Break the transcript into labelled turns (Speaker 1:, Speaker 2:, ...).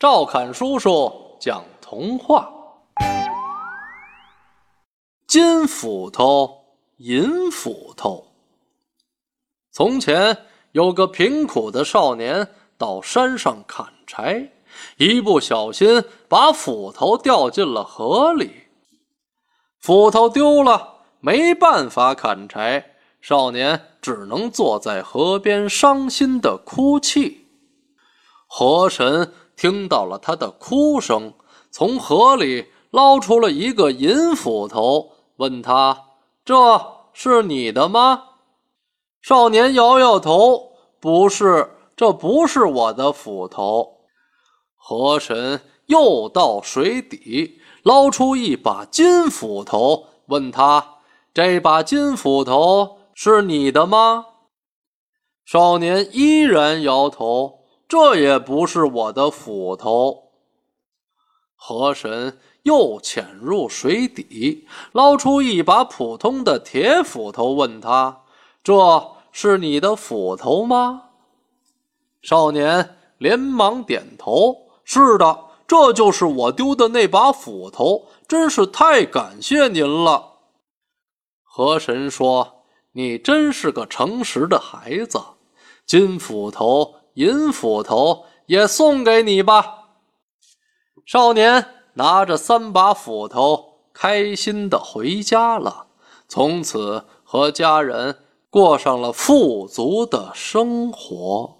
Speaker 1: 赵侃叔叔讲童话：金斧头，银斧头。从前有个贫苦的少年到山上砍柴，一不小心把斧头掉进了河里。斧头丢了，没办法砍柴，少年只能坐在河边伤心的哭泣。河神。听到了他的哭声，从河里捞出了一个银斧头，问他：“这是你的吗？”少年摇摇头：“不是，这不是我的斧头。”河神又到水底捞出一把金斧头，问他：“这把金斧头是你的吗？”少年依然摇头。这也不是我的斧头。河神又潜入水底，捞出一把普通的铁斧头，问他：“这是你的斧头吗？”少年连忙点头：“是的，这就是我丢的那把斧头。真是太感谢您了。”河神说：“你真是个诚实的孩子，金斧头。”银斧头也送给你吧。少年拿着三把斧头，开心的回家了。从此和家人过上了富足的生活。